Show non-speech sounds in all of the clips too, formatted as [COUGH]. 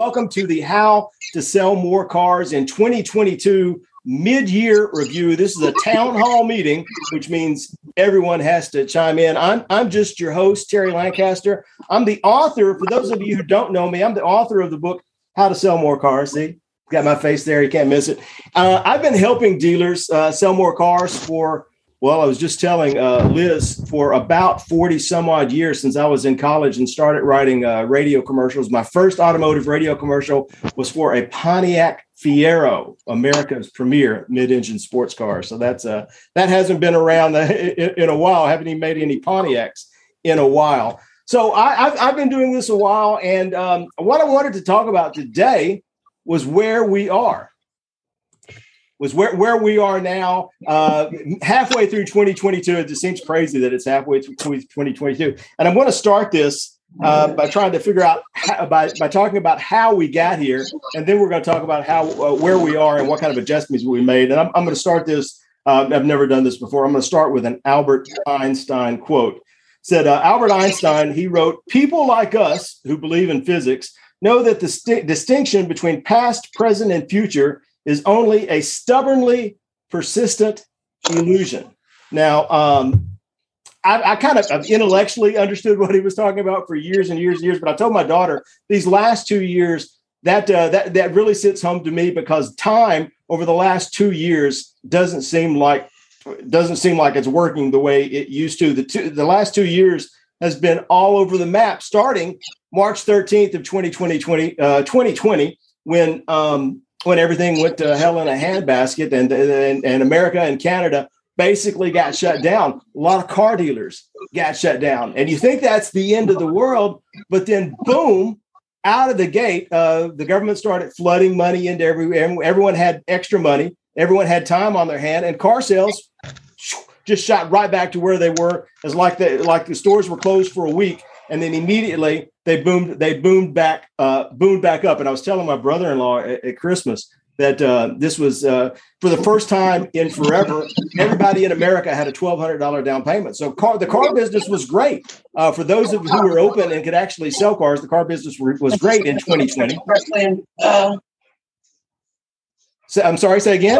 Welcome to the How to Sell More Cars in 2022 mid-year review. This is a town hall meeting, which means everyone has to chime in. I'm I'm just your host, Terry Lancaster. I'm the author. For those of you who don't know me, I'm the author of the book How to Sell More Cars. See, got my face there. You can't miss it. Uh, I've been helping dealers uh, sell more cars for well, I was just telling uh, Liz for about 40 some odd years since I was in college and started writing uh, radio commercials. My first automotive radio commercial was for a Pontiac Fiero, America's premier mid-engine sports car. So that's uh, that hasn't been around [LAUGHS] in, in a while. I haven't even made any Pontiacs in a while. So I, have I've been doing this a while, and um, what I wanted to talk about today was where we are was where, where we are now, uh, halfway through 2022. It just seems crazy that it's halfway through 2022. And I'm going to start this uh, by trying to figure out how, by, by talking about how we got here, and then we're going to talk about how uh, where we are and what kind of adjustments we made. And I'm, I'm going to start this. Uh, I've never done this before. I'm going to start with an Albert Einstein quote. Said uh, Albert Einstein. He wrote, "People like us who believe in physics know that the st- distinction between past, present, and future is only a stubbornly persistent illusion. Now, um, I, I, kind of intellectually understood what he was talking about for years and years and years, but I told my daughter these last two years that uh, that that really sits home to me because time over the last two years doesn't seem like doesn't seem like it's working the way it used to. The two, the last two years has been all over the map, starting March 13th of 2020, uh, 2020 when um, when everything went to hell in a handbasket and, and, and America and Canada basically got shut down. A lot of car dealers got shut down. And you think that's the end of the world, but then boom, out of the gate, uh, the government started flooding money into every everyone had extra money, everyone had time on their hand, and car sales just shot right back to where they were as like the like the stores were closed for a week and then immediately they boomed they boomed back uh, boomed back up. And I was telling my brother-in-law at, at Christmas that uh, this was uh, for the first time in forever. Everybody in America had a twelve hundred dollar down payment. So car the car business was great uh, for those of who were open and could actually sell cars. The car business was great in twenty twenty. So, I'm sorry. Say again.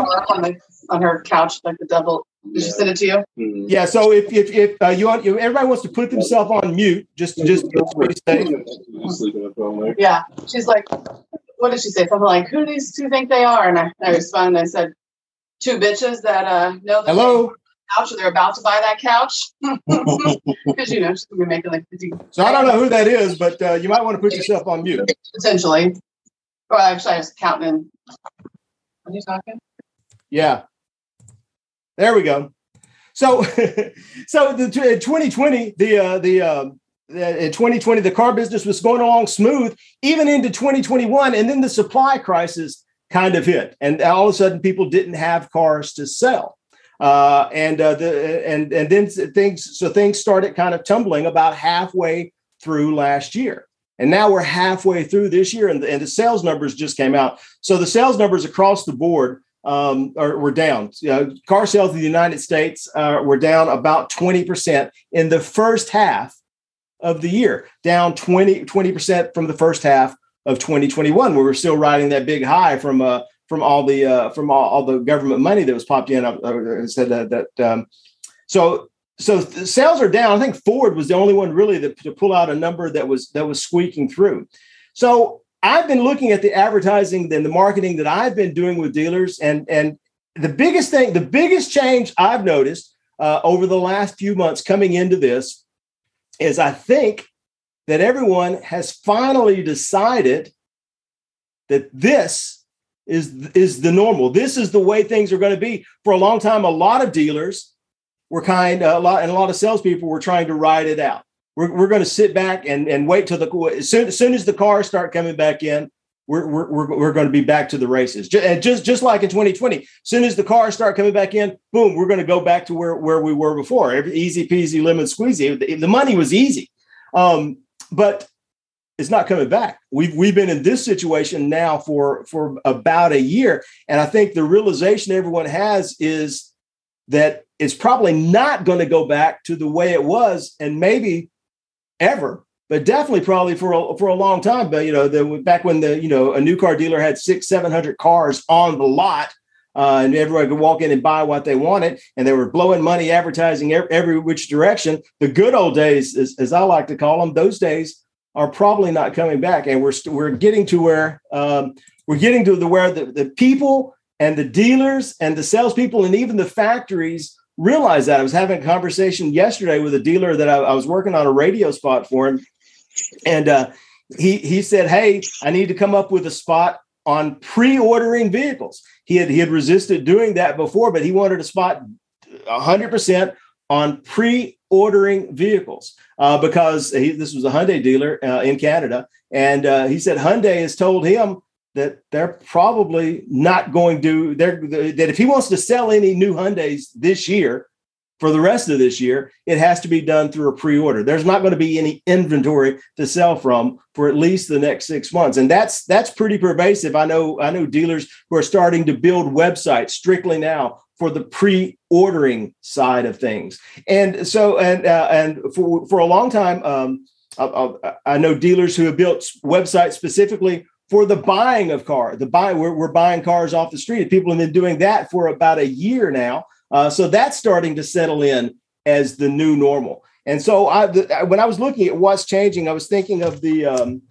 On her couch, like the double did she send it to you? Mm-hmm. Yeah. So if if, if uh, you want, if everybody wants to put themselves on mute, just just Yeah. She's like, what did she say? Something like, "Who do these two think they are?" And I, I responded. I said, two bitches that uh know that hello." Couch, or they're about to buy that couch [LAUGHS] because you know she's gonna be making like 50 so i don't know who that is but uh, you might want to put yourself on mute potentially well actually i was counting in are you talking yeah there we go. So, [LAUGHS] so the 2020, the uh, the uh, in 2020, the car business was going along smooth, even into 2021, and then the supply crisis kind of hit, and all of a sudden, people didn't have cars to sell, uh, and uh, the and and then things so things started kind of tumbling about halfway through last year. And now we're halfway through this year, and the, and the sales numbers just came out. So the sales numbers across the board um, or were down. Uh, car sales in the United States uh, were down about 20% in the first half of the year, down 20, 20% from the first half of 2021. where We were still riding that big high from uh, from all the uh, from all, all, the government money that was popped in. I, I said that, that um, so so sales are down. I think Ford was the only one really that, to pull out a number that was that was squeaking through. So I've been looking at the advertising and the marketing that I've been doing with dealers, and and the biggest thing, the biggest change I've noticed uh, over the last few months coming into this is I think that everyone has finally decided that this is is the normal. This is the way things are going to be. For a long time, a lot of dealers were kind, a lot, and a lot of salespeople were trying to ride it out we're, we're going to sit back and, and wait till the as soon, as soon as the cars start coming back in we're, we're, we're, going to be back to the races. And just just like in 2020 as soon as the cars start coming back in boom we're going to go back to where, where we were before. Easy peasy lemon squeezy the, the money was easy. Um, but it's not coming back. We've we've been in this situation now for for about a year and i think the realization everyone has is that it's probably not going to go back to the way it was and maybe ever but definitely probably for a, for a long time. But you know, the back when the you know a new car dealer had six seven hundred cars on the lot. Uh, and everyone could walk in and buy what they wanted, and they were blowing money advertising every, every which direction. The good old days, as, as, I like to call them, those days are probably not coming back, and we're we we're getting to where um, we're getting to the where the, the people and the dealers and the salespeople and even the factories realize that. I was having a conversation yesterday with a dealer that I, I was working on a radio spot for him, and uh, he he said, "Hey, I need to come up with a spot on pre-ordering vehicles." He had he had resisted doing that before, but he wanted a spot 100% on pre-ordering vehicles uh, because he, this was a Hyundai dealer uh, in Canada, and uh, he said Hyundai has told him that they're probably not going to they're that if he wants to sell any new Hyundais this year for the rest of this year, it has to be done through a pre-order. There's not going to be any inventory to sell from for at least the next six months, and that's that's pretty pervasive. I know I know dealers who are starting to build websites strictly now for the pre-ordering side of things, and so and uh, and for for a long time. Um, I, I know dealers who have built websites specifically for the buying of cars. The buy we're, we're buying cars off the street. People have been doing that for about a year now. Uh, so that's starting to settle in as the new normal. And so I, the, when I was looking at what's changing, I was thinking of the um,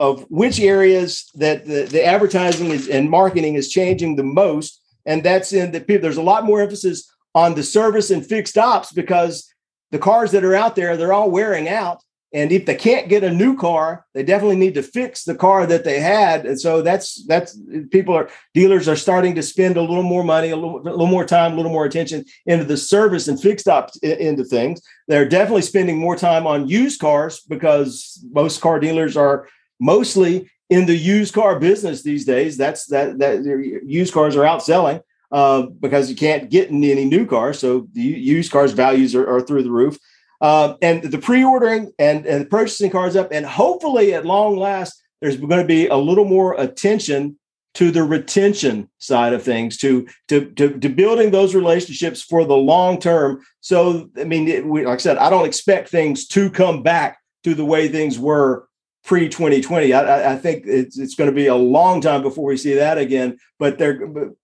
of which areas that the, the advertising is, and marketing is changing the most, and that's in the people. There's a lot more emphasis on the service and fixed ops because the cars that are out there they're all wearing out and if they can't get a new car they definitely need to fix the car that they had. And so that's that's people are dealers are starting to spend a little more money a little, a little more time a little more attention into the service and fixed ops into things. They're definitely spending more time on used cars because most car dealers are mostly in the used car business these days. That's that that used cars are outselling uh, because you can't get in any new cars. So the used cars values are, are through the roof um, and the pre-ordering and, and purchasing cars up, and hopefully at long last, there's going to be a little more attention to the retention side of things, to to to, to building those relationships for the long term. So, I mean, it, we, like I said, I don't expect things to come back to the way things were pre 2020. I, I, think it's, it's going to be a long time before we see that again. But there,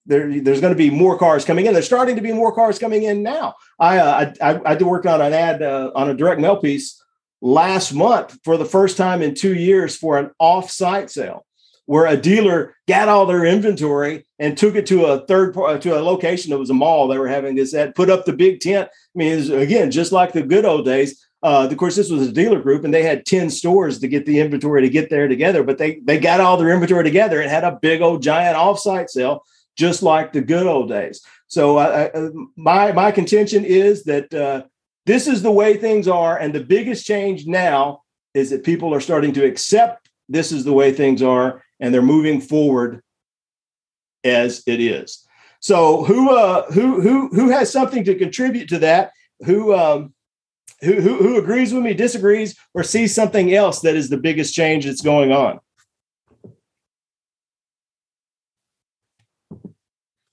there, there's going to be more cars coming in. There's starting to be more cars coming in now. I, uh, I, I did work on an ad uh, on a direct mail piece last month for the first time in two years for an off-site sale where a dealer got all their inventory and took it to a third part to a location that was a mall they were having this at put up the big tent i mean again just like the good old days uh, of course, this was a dealer group, and they had ten stores to get the inventory to get there together. But they they got all their inventory together and had a big old giant offsite sale, just like the good old days. So, uh, my my contention is that uh, this is the way things are, and the biggest change now is that people are starting to accept this is the way things are, and they're moving forward as it is. So, who uh, who who who has something to contribute to that? Who um, who, who, who agrees with me, disagrees, or sees something else that is the biggest change that's going on?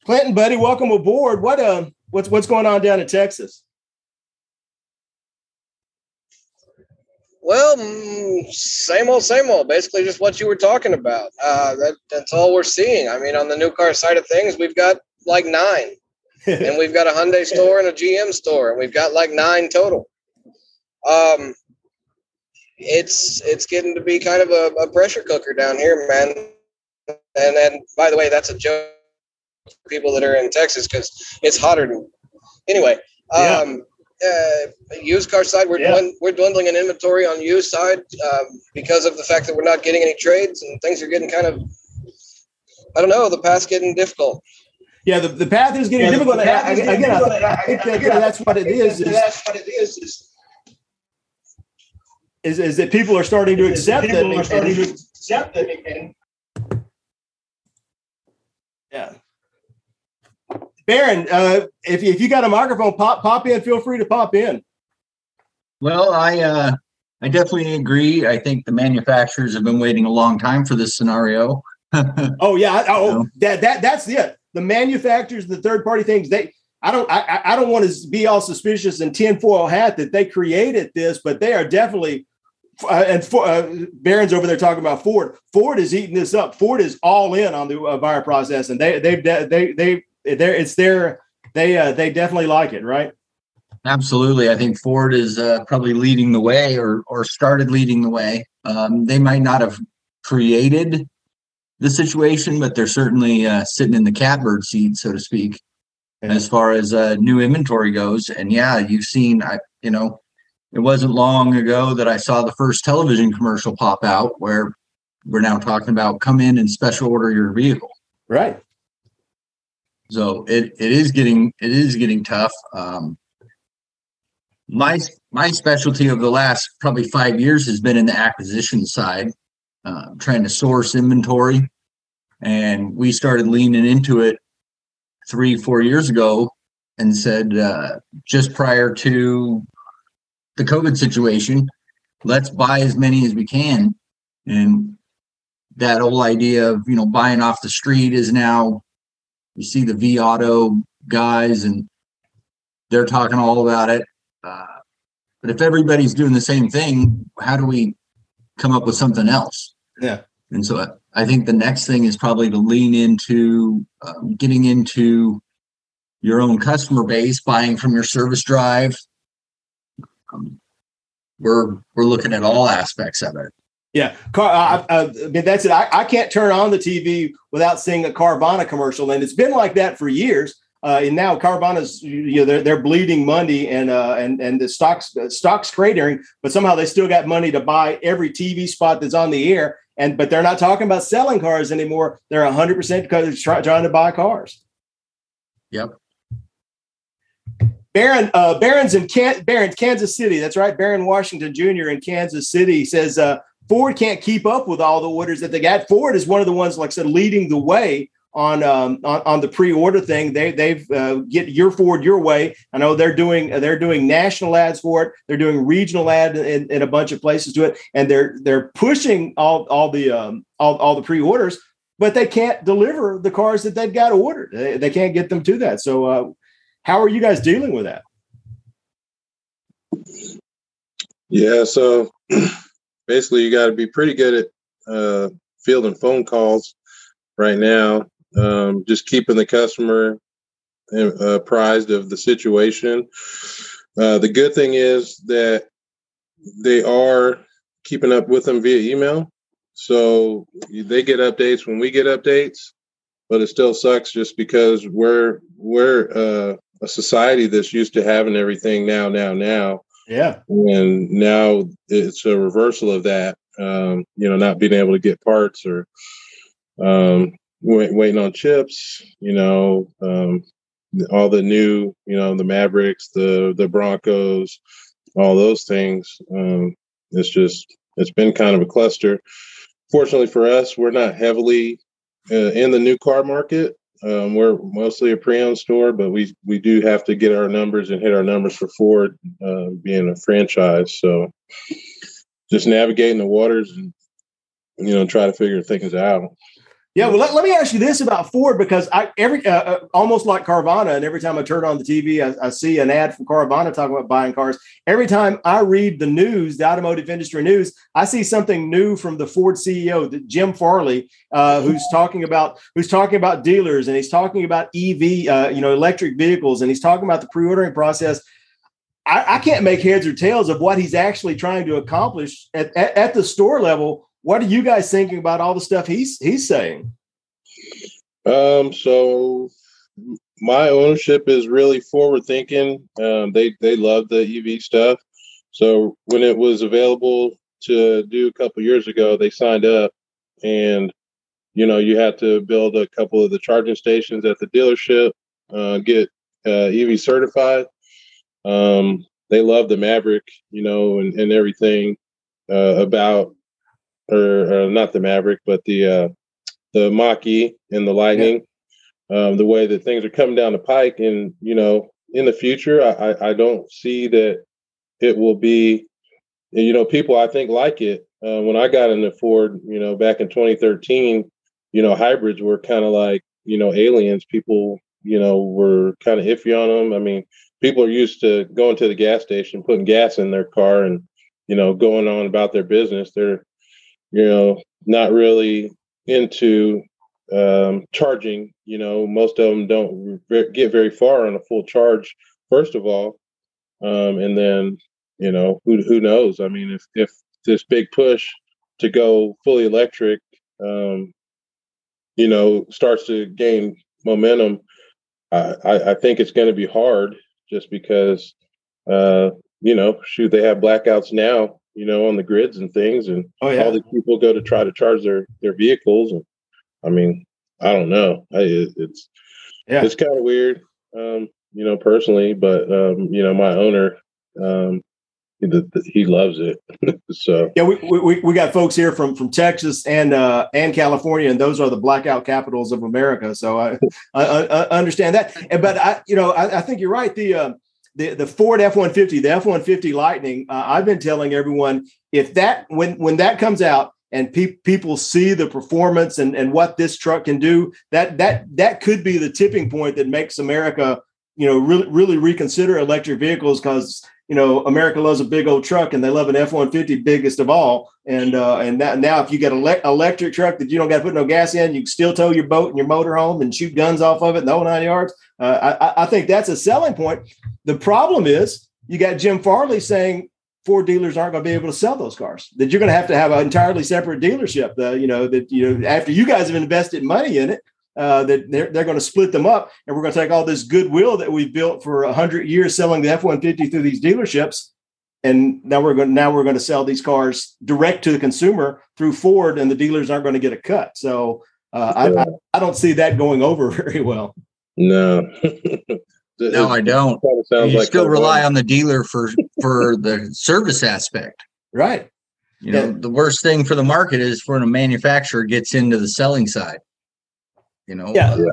Clinton, buddy, welcome aboard. What uh, what's what's going on down in Texas? Well, mm, same old, same old. Basically, just what you were talking about. Uh, that that's all we're seeing. I mean, on the new car side of things, we've got like nine, [LAUGHS] and we've got a Hyundai store and a GM store, and we've got like nine total. Um, it's it's getting to be kind of a, a pressure cooker down here, man. And then, by the way, that's a joke for people that are in Texas because it's hotter. Than, anyway, yeah. um, uh, used car side, we're yeah. we're dwindling in inventory on used side um, because of the fact that we're not getting any trades and things are getting kind of, I don't know, the path's getting difficult. Yeah, the, the path is getting yeah, difficult. Again, I, think, that, that's what it is. That's what it is. Is is, is that people are starting to accept that. People are starting to accept that. Yeah. Baron, uh, if, if you got a microphone, pop pop in. Feel free to pop in. Well, I uh, I definitely agree. I think the manufacturers have been waiting a long time for this scenario. [LAUGHS] oh yeah, oh that that that's it. The manufacturers, the third party things, they I don't I, I don't want to be all suspicious and tinfoil hat that they created this, but they are definitely uh, and for, uh, Barron's over there talking about Ford. Ford is eating this up. Ford is all in on the uh, buyer process, and they they've de- they they they it's their they uh, they definitely like it, right? Absolutely, I think Ford is uh, probably leading the way, or or started leading the way. Um, they might not have created the situation, but they're certainly uh, sitting in the catbird seat, so to speak, yeah. as far as uh, new inventory goes. And yeah, you've seen, I you know, it wasn't long ago that I saw the first television commercial pop out where we're now talking about come in and special order your vehicle. Right. So it, it is getting it is getting tough. Um, my my specialty over the last probably five years has been in the acquisition side, uh, trying to source inventory, and we started leaning into it three four years ago, and said uh, just prior to the COVID situation, let's buy as many as we can, and that whole idea of you know buying off the street is now you see the vAuto guys and they're talking all about it uh, but if everybody's doing the same thing, how do we come up with something else? Yeah. And so I, I think the next thing is probably to lean into um, getting into your own customer base, buying from your service drive. Um, we're we're looking at all aspects of it. Yeah, car. I, I, I mean, that's it. I, I can't turn on the TV without seeing a Carvana commercial, and it's been like that for years. Uh, and now Carvana's, you know, they're, they're bleeding money and uh, and and the stocks uh, stocks cratering, but somehow they still got money to buy every TV spot that's on the air. And but they're not talking about selling cars anymore. They're 100 percent because they're trying to buy cars. Yep. Barron, uh, in Can- Barron, Kansas City. That's right. Baron Washington Jr. in Kansas City says uh, Ford can't keep up with all the orders that they got. Ford is one of the ones, like I said, leading the way on um, on, on the pre-order thing. They they've uh, get your Ford your way. I know they're doing they're doing national ads for it. They're doing regional ad in, in a bunch of places to it, and they're they're pushing all all the um, all, all the pre-orders, but they can't deliver the cars that they've got ordered. They, they can't get them to that. So uh, how are you guys dealing with that? Yeah, so [CLEARS THROAT] basically you got to be pretty good at uh, fielding phone calls right now um, just keeping the customer uh, apprised of the situation. Uh, the good thing is that they are keeping up with them via email. So they get updates when we get updates, but it still sucks just because we're we're uh, a society that's used to having everything now, now, now. Yeah. And now it's a reversal of that. Um, you know, not being able to get parts or um, wait, waiting on chips, you know, um, all the new, you know, the Mavericks, the the Broncos, all those things. Um, it's just it's been kind of a cluster. Fortunately for us, we're not heavily uh, in the new car market. Um, we're mostly a pre-owned store, but we we do have to get our numbers and hit our numbers for Ford uh, being a franchise. So just navigating the waters and you know try to figure things out. Yeah, well, let, let me ask you this about Ford because I every uh, uh, almost like Carvana, and every time I turn on the TV, I, I, see an ad from Carvana talking about buying cars. Every time I read the news, the automotive industry news, I see something new from the Ford CEO, Jim Farley, uh, who's talking about who's talking about dealers, and he's talking about EV, uh, you know, electric vehicles, and he's talking about the pre-ordering process. I, I, can't make heads or tails of what he's actually trying to accomplish at, at, at the store level what are you guys thinking about all the stuff he's he's saying? Um, so my ownership is really forward thinking. Um, they they love the EV stuff. So when it was available to do a couple years ago, they signed up, and you know you had to build a couple of the charging stations at the dealership, uh, get uh, EV certified. Um, they love the Maverick, you know, and, and everything uh, about or, or, not the Maverick, but the uh, the Mach-E and the Lightning. Yeah. Um, the way that things are coming down the pike, and you know, in the future, I, I don't see that it will be. You know, people I think like it. Uh, when I got into Ford, you know, back in 2013, you know, hybrids were kind of like you know aliens. People, you know, were kind of iffy on them. I mean, people are used to going to the gas station, putting gas in their car, and you know, going on about their business. They're, you know, not really into um, charging. You know, most of them don't get very far on a full charge. First of all, um, and then you know who who knows? I mean, if if this big push to go fully electric, um, you know, starts to gain momentum, I, I, I think it's going to be hard just because, uh, you know, shoot, they have blackouts now, you know, on the grids and things, and oh, yeah. all the people go to try to charge their their vehicles, and I mean, I don't know, I, it, it's yeah, it's kind of weird, um, you know, personally, but um, you know, my owner, um, he loves it. [LAUGHS] so yeah, we, we we got folks here from from Texas and uh, and California, and those are the blackout capitals of America. So I, [LAUGHS] I, I understand that. But I, you know, I, I think you're right. The uh, the the Ford F one fifty, the F one fifty Lightning. Uh, I've been telling everyone if that when when that comes out and pe- people see the performance and and what this truck can do, that that that could be the tipping point that makes America, you know, really really reconsider electric vehicles because you know, America loves a big old truck and they love an F 150 biggest of all. And uh, and that, now, if you get an le- electric truck that you don't got to put no gas in, you can still tow your boat and your motor home and shoot guns off of it in the whole nine yards. Uh, I, I think that's a selling point. The problem is you got Jim Farley saying Ford dealers aren't going to be able to sell those cars. That you're going to have to have an entirely separate dealership. Uh, you know that you know after you guys have invested money in it, uh, that they're, they're going to split them up and we're going to take all this goodwill that we've built for 100 years selling the F-150 through these dealerships and now we're going now we're going to sell these cars direct to the consumer through Ford and the dealers aren't going to get a cut so uh, I, I don't see that going over [LAUGHS] very well no. [LAUGHS] No I don't. you like still rely on the dealer for for [LAUGHS] the service aspect. Right. You know yeah. the worst thing for the market is when a manufacturer gets into the selling side you know? Yeah. Uh,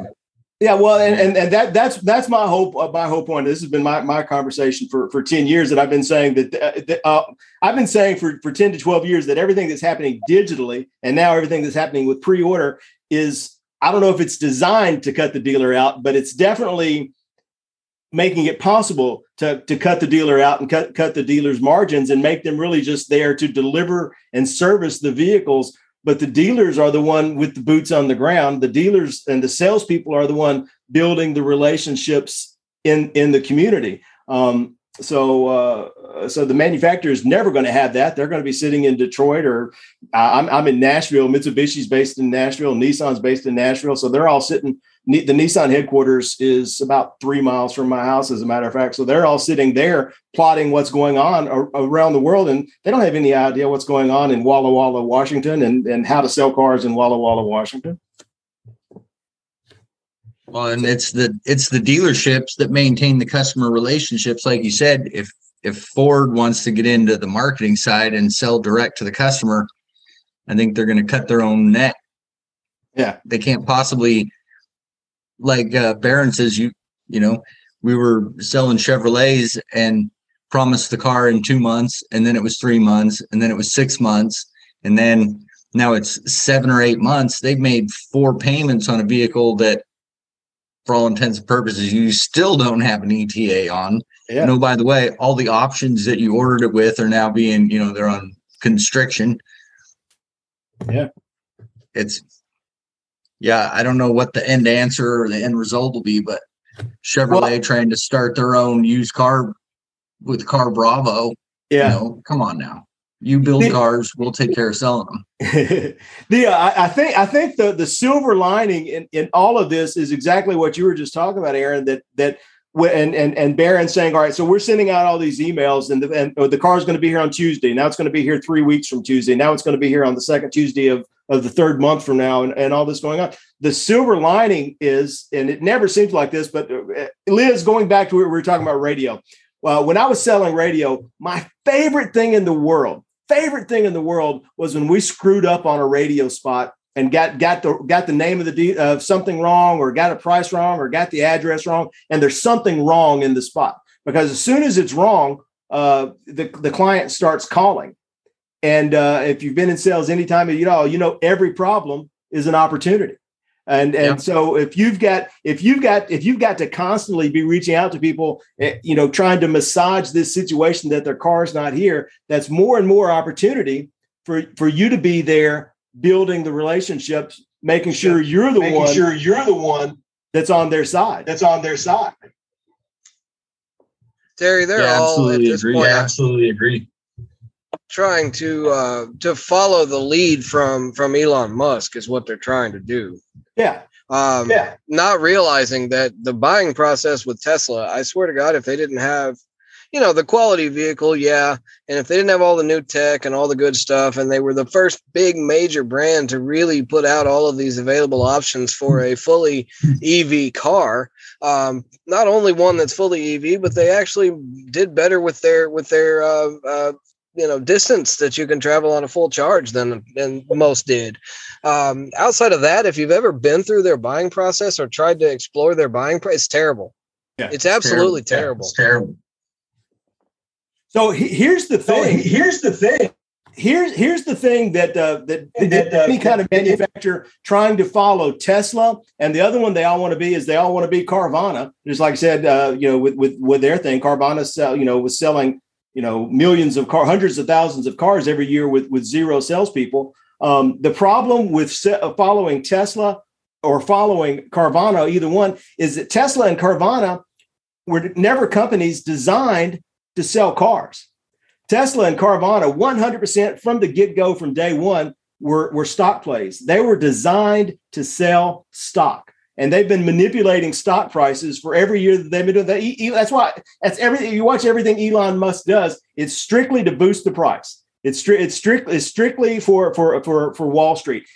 yeah well and, and and that that's that's my hope uh, my hope point. This has been my, my conversation for for 10 years that i've been saying that, uh, that uh, i've been saying for for 10 to 12 years that everything that's happening digitally and now everything that's happening with pre-order is i don't know if it's designed to cut the dealer out but it's definitely making it possible to, to cut the dealer out and cut, cut the dealer's margins and make them really just there to deliver and service the vehicles but the dealers are the one with the boots on the ground. The dealers and the salespeople are the one building the relationships in in the community. Um, so uh, so the manufacturer is never going to have that. They're going to be sitting in Detroit or I'm, I'm in Nashville. Mitsubishi's based in Nashville. Nissan's based in Nashville. So they're all sitting the Nissan headquarters is about three miles from my house, as a matter of fact. So they're all sitting there plotting what's going on around the world, and they don't have any idea what's going on in Walla Walla, Washington, and, and how to sell cars in Walla Walla, Washington. Well, and it's the it's the dealerships that maintain the customer relationships, like you said. If if Ford wants to get into the marketing side and sell direct to the customer, I think they're going to cut their own neck. Yeah, they can't possibly like uh, Baron says, you you know, we were selling Chevrolets and promised the car in two months, and then it was three months, and then it was six months, and then now it's seven or eight months. They've made four payments on a vehicle that, for all intents and purposes, you still don't have an ETA on. Yeah. You oh, know, by the way, all the options that you ordered it with are now being, you know, they're on constriction. Yeah. It's yeah, I don't know what the end answer or the end result will be, but Chevrolet well, trying to start their own used car with CarBravo. Yeah, you know, come on now. You build cars, we'll take care of selling them. the [LAUGHS] uh, I, I, think I think the the silver lining in, in all of this is exactly what you were just talking about, Aaron. That that and and and Baron saying, all right, so we're sending out all these emails, and the and oh, the car is going to be here on Tuesday. Now it's going to be here three weeks from Tuesday. Now it's going to be here on the second Tuesday of of the third month from now and, and all this going on. The silver lining is, and it never seems like this, but uh, Liz, going back to what we were talking about radio. Well, when I was selling radio, my favorite thing in the world, favorite thing in the world was when we screwed up on a radio spot and got got the got the name of the de- of something wrong or got a price wrong or got the address wrong and there's something wrong in the spot because as soon as it's wrong uh, the, the client starts calling and uh, if you've been in sales anytime at all you know every problem is an opportunity. And and so if you've got if you've got if you've got to constantly be reaching out to people, eh, you know, trying to massage this situation that their car's not here, that's more and more opportunity for for you to be there building the relationships, making sure you're the making one sure you're the one that's on their side. that's on their side. Terry, they're Yeah, all at absolutely this agree. point Yeah, absolutely agree. Trying to uh, to follow the lead from from Elon Musk is what they're trying to do. Yeah. Um, Yeah. not realizing that the buying process with Tesla, I swear to God, if they didn't have, you know, the quality vehicle, yeah, and if they didn't have all the new tech and all the good stuff, and they were the first big major brand to really put out all of these available options for a fully EV car, um, not only one that's fully EV, but they actually did better with their with their uh, uh, you know distance that you can travel on a full charge than than most did. Um, outside of that, if you've ever been through their buying process or tried to explore their buying price, it's terrible. Yeah, it's absolutely Yeah, terrible. it's terrible. So he- here's the thing. he- here's the thing. here's here's the thing that uh, that, that That, uh, any kind of manufacturer trying to follow Tesla, and the other one they all want to be is they all want to be Carvana. Just like I said, uh, you know, with with with their thing, Carvana sell, you know, was selling you know millions of car, hundreds of thousands of cars every year with with zero salespeople. Um, the problem with uh, following Tesla or following Carvana, either one, is that Tesla and Carvana were never companies designed to sell cars. Tesla and Carvana, 100% from the get go, from day one, were, were stock plays. They were designed to sell stock. And they've been manipulating stock prices for every year that they've been doing that. That's why that's everything. You watch everything Elon Musk does. It's strictly to boost the price. It's stri- it's strictly it's strictly for for for for Wall Street.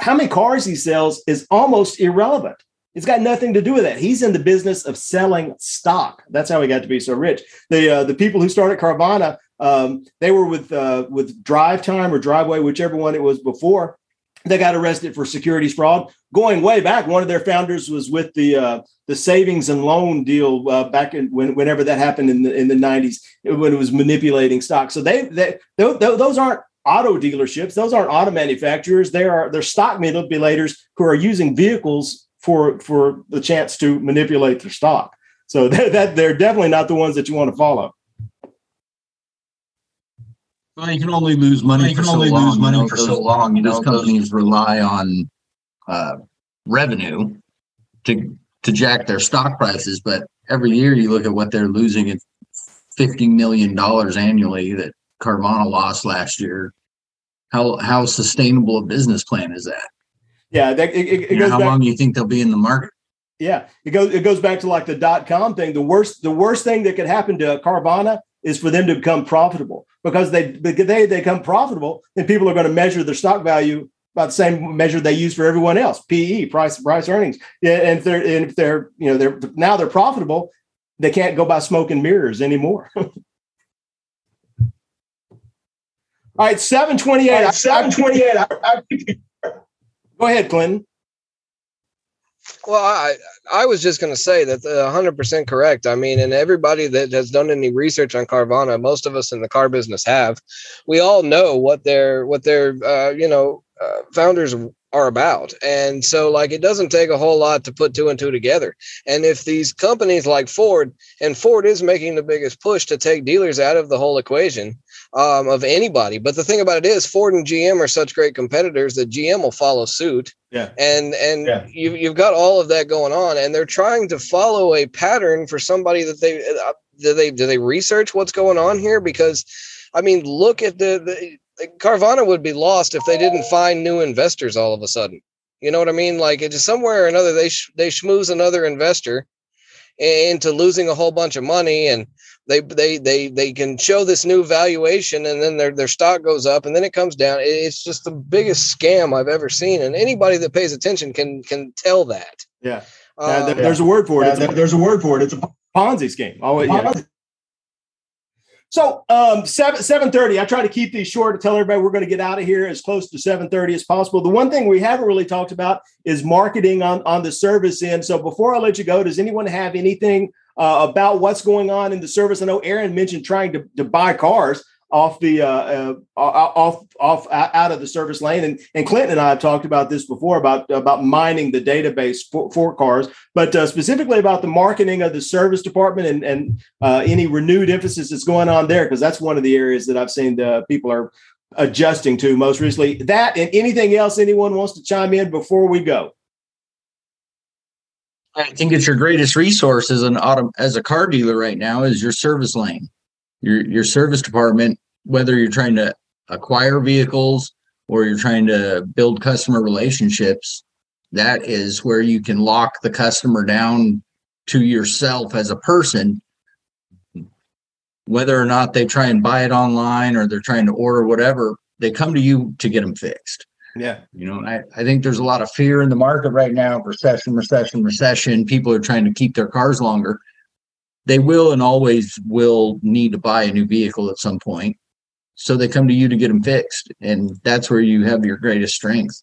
How many cars he sells is almost irrelevant. It's got nothing to do with that. He's in the business of selling stock. That's how he got to be so rich. The uh, the people who started Carvana, um, they were with uh, with DriveTime or Driveway, whichever one it was before. They got arrested for securities fraud. Going way back, one of their founders was with the uh, the savings and loan deal uh, back in when, whenever that happened in the in the nineties when it was manipulating stock. So they, they, they those aren't auto dealerships; those aren't auto manufacturers. They are they're stock manipulators who are using vehicles for for the chance to manipulate their stock. So [LAUGHS] that, that they're definitely not the ones that you want to follow. Well, you can only lose money. Well, you for can so only long, lose you money know, for those- so long, you Those know, those- companies rely on uh, revenue to to jack their stock prices, but every year you look at what they're losing at fifty million dollars annually that Carvana lost last year. How how sustainable a business plan is that? Yeah, that, it, it, it know, goes how back. long do you think they'll be in the market? Yeah, it goes it goes back to like the dot com thing. The worst the worst thing that could happen to Carvana is for them to become profitable because they they they become profitable, then people are going to measure their stock value by the same measure they use for everyone else, PE, price price earnings. And if they're and if they're you know they're now they're profitable, they can't go by smoke and mirrors anymore. [LAUGHS] All right, seven twenty eight. Seven twenty-eight. Go ahead, Clinton. Well, I I was just going to say that uh, 100% correct. I mean, and everybody that has done any research on Carvana, most of us in the car business have, we all know what their what their uh, you know uh, founders are about. And so like it doesn't take a whole lot to put two and two together. And if these companies like Ford and Ford is making the biggest push to take dealers out of the whole equation um, of anybody. But the thing about it is Ford and GM are such great competitors that GM will follow suit Yeah. and and Yeah. you you've got all of that going on and they're trying to follow a pattern for somebody that they uh, do they do they research what's going on here because i mean look at the, the carvana would be lost if they didn't find new investors all of a sudden you know what i mean like it's just somewhere or another they sh- they schmooze another investor into losing a whole bunch of money and they they they they can show this new valuation and then their their stock goes up and then it comes down it's just the biggest scam i've ever seen and anybody that pays attention can can tell that Yeah, Uh, Um, there- there's a word for it. Yeah, It's a there's a word for it. It's a Ponzi scheme. Oh, yeah. So um, seven seven thirty. I try to keep these short to tell everybody we're going to get out of here as close to seven thirty as possible. The one thing we haven't really talked about is marketing on on the service end. So before I let you go, does anyone have anything uh, about what's going on in the service? I know Aaron mentioned trying to, to buy cars. off the uh, uh, off off out of the service lane. And and Clinton and I have talked about this before about about mining the database for, for cars, but uh, specifically about the marketing of the service department and and uh, any renewed emphasis that's going on there because that's one of the areas that I've seen the people are adjusting to most recently. That and anything else anyone wants to chime in before we go. I think it's your greatest resource as an auto as a car dealer right now is your service lane, your your service department. Whether you're trying to acquire vehicles or you're trying to build customer relationships, that is where you can lock the customer down to yourself as a person. Whether or not they try and buy it online or they're trying to order whatever, they come to you to get them fixed. Yeah. You know, I, I think there's a lot of fear in the market right now recession, recession, recession. People are trying to keep their cars longer. They will and always will need to buy a new vehicle at some point. So they come to you to get them fixed. And that's where you have your greatest strength.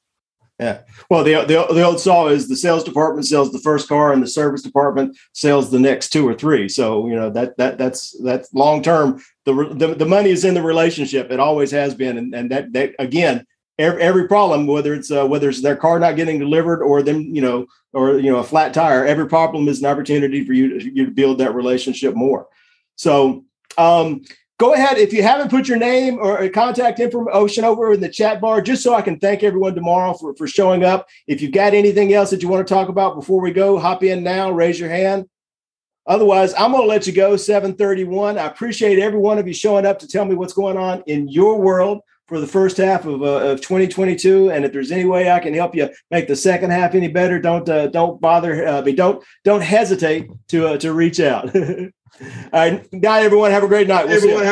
Yeah. Well, the, the, the old saw is the sales department sells the first car and the service department sells the next two or three. So, you know, that, that, that's, that's long term. The, the, the money is in the relationship. It always has been. And, and that, that again, every, every problem, whether it's uh, whether it's their car not getting delivered or them, you know, or you know, a flat tire. Every problem is an opportunity for you to, you to build that relationship more. So, um, go ahead if you haven't put your name or contact information over in the chat bar, just so I can thank everyone tomorrow for for showing up. If you've got anything else that you want to talk about before we go, hop in now. Raise your hand. Otherwise, I'm going to let you go. 731. I appreciate every one of you showing up to tell me what's going on in your world for the first half of, uh, of 2022. And if there's any way I can help you make the second half any better, don't uh, don't bother. Uh, don't don't hesitate to uh, to reach out. [LAUGHS] All right, night, everyone. Have a great night. We'll everyone have.